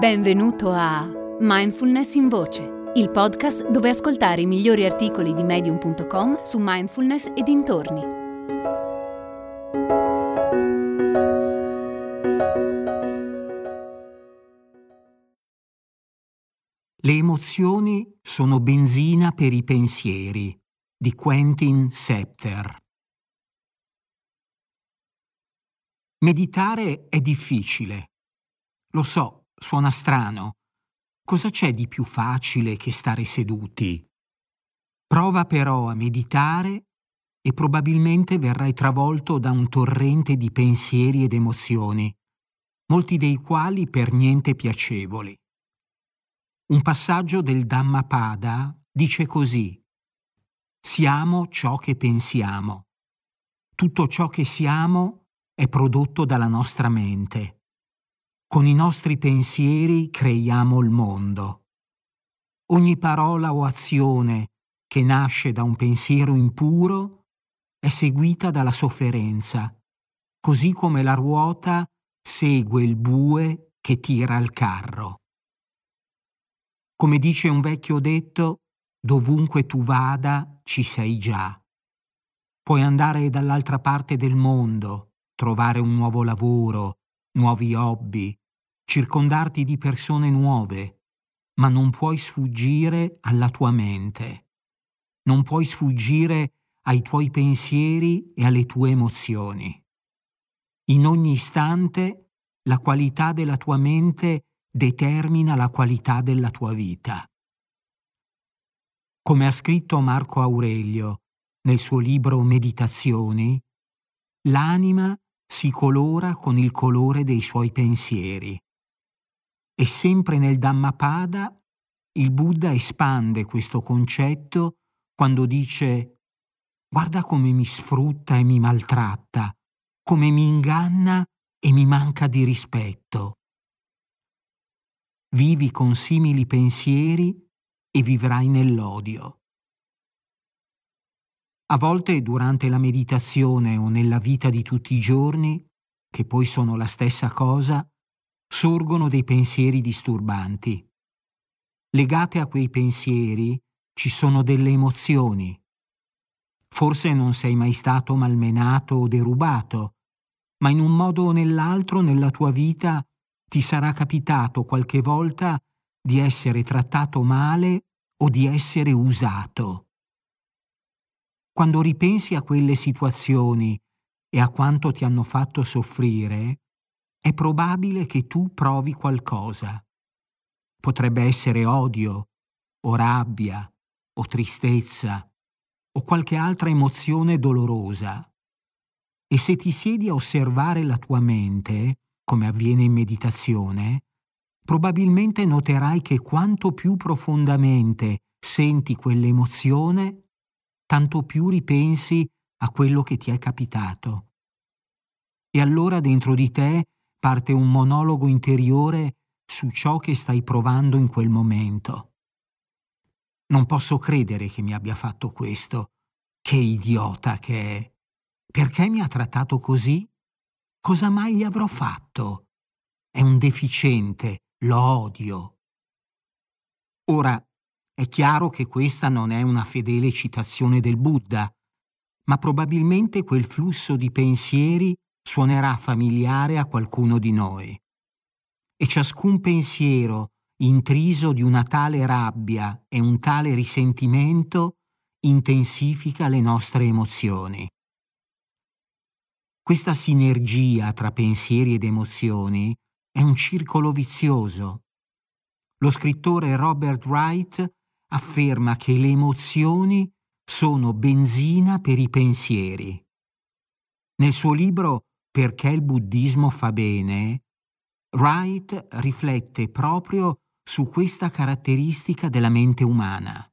Benvenuto a Mindfulness in Voce, il podcast dove ascoltare i migliori articoli di medium.com su mindfulness e dintorni. Le emozioni sono benzina per i pensieri di Quentin Septer. Meditare è difficile. Lo so, Suona strano. Cosa c'è di più facile che stare seduti? Prova però a meditare e probabilmente verrai travolto da un torrente di pensieri ed emozioni, molti dei quali per niente piacevoli. Un passaggio del Dhammapada dice così Siamo ciò che pensiamo. Tutto ciò che siamo è prodotto dalla nostra mente. Con i nostri pensieri creiamo il mondo. Ogni parola o azione che nasce da un pensiero impuro è seguita dalla sofferenza, così come la ruota segue il bue che tira il carro. Come dice un vecchio detto, dovunque tu vada ci sei già. Puoi andare dall'altra parte del mondo, trovare un nuovo lavoro, nuovi hobby, circondarti di persone nuove, ma non puoi sfuggire alla tua mente. Non puoi sfuggire ai tuoi pensieri e alle tue emozioni. In ogni istante la qualità della tua mente determina la qualità della tua vita. Come ha scritto Marco Aurelio nel suo libro Meditazioni, l'anima si colora con il colore dei suoi pensieri. E sempre nel Dhammapada il Buddha espande questo concetto quando dice guarda come mi sfrutta e mi maltratta, come mi inganna e mi manca di rispetto. Vivi con simili pensieri e vivrai nell'odio. A volte durante la meditazione o nella vita di tutti i giorni, che poi sono la stessa cosa, sorgono dei pensieri disturbanti. Legate a quei pensieri ci sono delle emozioni. Forse non sei mai stato malmenato o derubato, ma in un modo o nell'altro nella tua vita ti sarà capitato qualche volta di essere trattato male o di essere usato. Quando ripensi a quelle situazioni e a quanto ti hanno fatto soffrire, è probabile che tu provi qualcosa. Potrebbe essere odio, o rabbia, o tristezza, o qualche altra emozione dolorosa. E se ti siedi a osservare la tua mente, come avviene in meditazione, probabilmente noterai che quanto più profondamente senti quell'emozione, tanto più ripensi a quello che ti è capitato. E allora dentro di te parte un monologo interiore su ciò che stai provando in quel momento. Non posso credere che mi abbia fatto questo. Che idiota che è. Perché mi ha trattato così? Cosa mai gli avrò fatto? È un deficiente, lo odio. Ora, è chiaro che questa non è una fedele citazione del Buddha, ma probabilmente quel flusso di pensieri suonerà familiare a qualcuno di noi. E ciascun pensiero intriso di una tale rabbia e un tale risentimento intensifica le nostre emozioni. Questa sinergia tra pensieri ed emozioni è un circolo vizioso. Lo scrittore Robert Wright afferma che le emozioni sono benzina per i pensieri. Nel suo libro perché il buddismo fa bene, Wright riflette proprio su questa caratteristica della mente umana.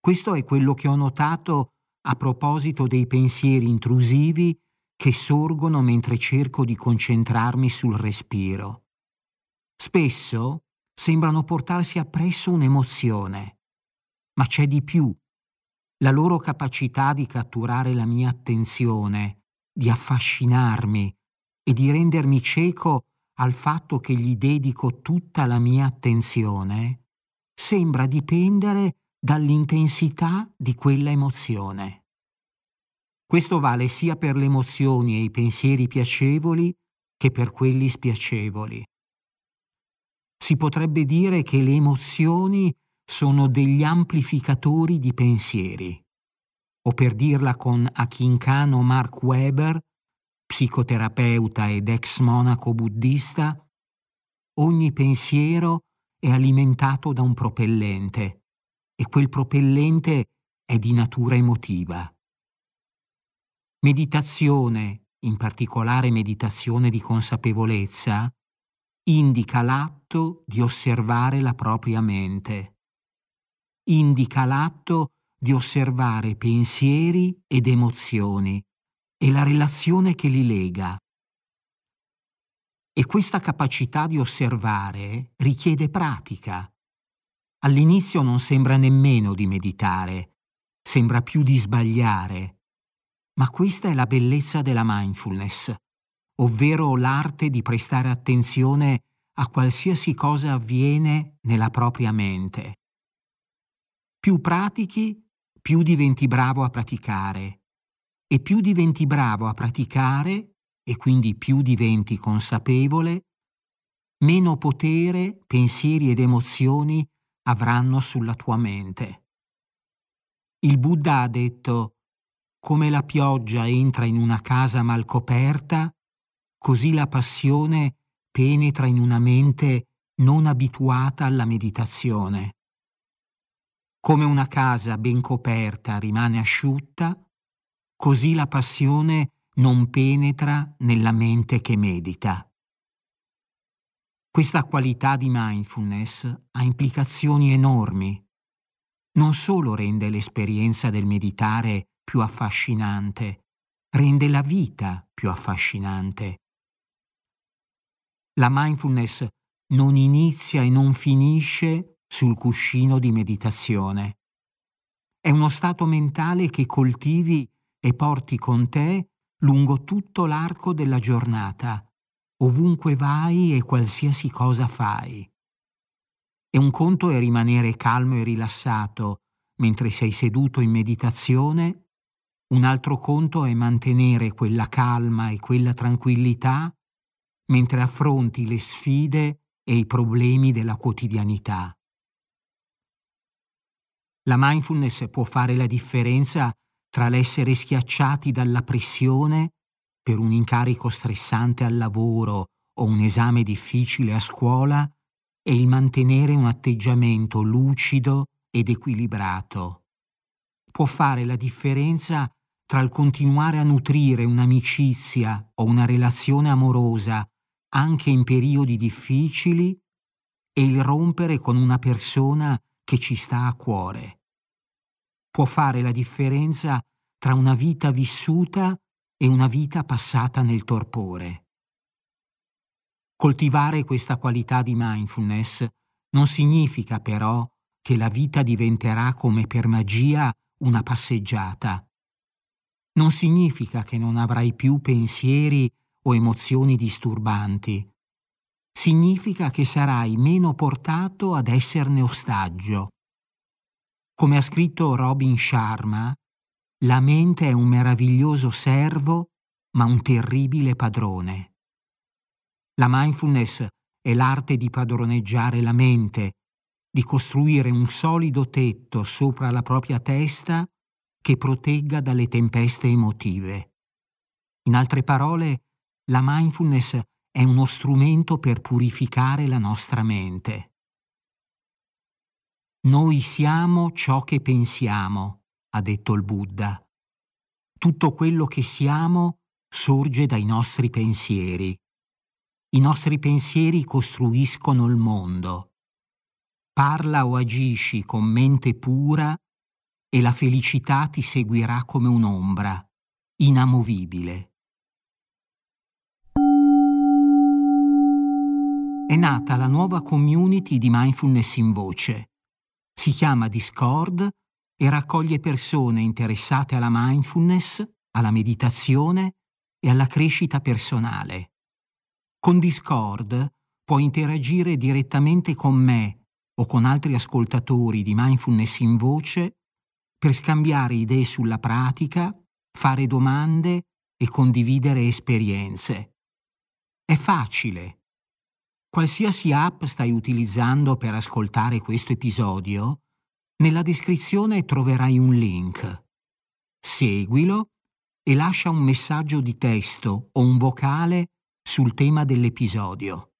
Questo è quello che ho notato a proposito dei pensieri intrusivi che sorgono mentre cerco di concentrarmi sul respiro. Spesso sembrano portarsi appresso un'emozione, ma c'è di più. La loro capacità di catturare la mia attenzione di affascinarmi e di rendermi cieco al fatto che gli dedico tutta la mia attenzione sembra dipendere dall'intensità di quella emozione. Questo vale sia per le emozioni e i pensieri piacevoli che per quelli spiacevoli. Si potrebbe dire che le emozioni sono degli amplificatori di pensieri. O per dirla con Akinkano Mark Weber, psicoterapeuta ed ex monaco buddista, ogni pensiero è alimentato da un propellente e quel propellente è di natura emotiva. Meditazione, in particolare meditazione di consapevolezza, indica l'atto di osservare la propria mente. Indica l'atto di osservare pensieri ed emozioni e la relazione che li lega. E questa capacità di osservare richiede pratica. All'inizio non sembra nemmeno di meditare, sembra più di sbagliare. Ma questa è la bellezza della mindfulness, ovvero l'arte di prestare attenzione a qualsiasi cosa avviene nella propria mente. Più pratichi, più diventi bravo a praticare e più diventi bravo a praticare e quindi più diventi consapevole, meno potere, pensieri ed emozioni avranno sulla tua mente. Il Buddha ha detto, come la pioggia entra in una casa mal coperta, così la passione penetra in una mente non abituata alla meditazione. Come una casa ben coperta rimane asciutta, così la passione non penetra nella mente che medita. Questa qualità di mindfulness ha implicazioni enormi. Non solo rende l'esperienza del meditare più affascinante, rende la vita più affascinante. La mindfulness non inizia e non finisce sul cuscino di meditazione. È uno stato mentale che coltivi e porti con te lungo tutto l'arco della giornata, ovunque vai e qualsiasi cosa fai. E un conto è rimanere calmo e rilassato mentre sei seduto in meditazione, un altro conto è mantenere quella calma e quella tranquillità mentre affronti le sfide e i problemi della quotidianità. La mindfulness può fare la differenza tra l'essere schiacciati dalla pressione per un incarico stressante al lavoro o un esame difficile a scuola e il mantenere un atteggiamento lucido ed equilibrato. Può fare la differenza tra il continuare a nutrire un'amicizia o una relazione amorosa anche in periodi difficili e il rompere con una persona che ci sta a cuore può fare la differenza tra una vita vissuta e una vita passata nel torpore. Coltivare questa qualità di mindfulness non significa però che la vita diventerà come per magia una passeggiata. Non significa che non avrai più pensieri o emozioni disturbanti. Significa che sarai meno portato ad esserne ostaggio. Come ha scritto Robin Sharma, la mente è un meraviglioso servo, ma un terribile padrone. La mindfulness è l'arte di padroneggiare la mente, di costruire un solido tetto sopra la propria testa che protegga dalle tempeste emotive. In altre parole, la mindfulness è uno strumento per purificare la nostra mente. Noi siamo ciò che pensiamo, ha detto il Buddha. Tutto quello che siamo sorge dai nostri pensieri. I nostri pensieri costruiscono il mondo. Parla o agisci con mente pura e la felicità ti seguirà come un'ombra, inamovibile. È nata la nuova community di mindfulness in voce si chiama Discord e raccoglie persone interessate alla mindfulness, alla meditazione e alla crescita personale. Con Discord puoi interagire direttamente con me o con altri ascoltatori di mindfulness in voce per scambiare idee sulla pratica, fare domande e condividere esperienze. È facile. Qualsiasi app stai utilizzando per ascoltare questo episodio, nella descrizione troverai un link. Seguilo e lascia un messaggio di testo o un vocale sul tema dell'episodio.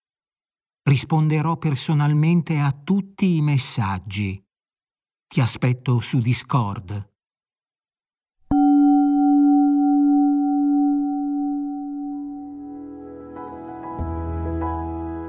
Risponderò personalmente a tutti i messaggi. Ti aspetto su Discord.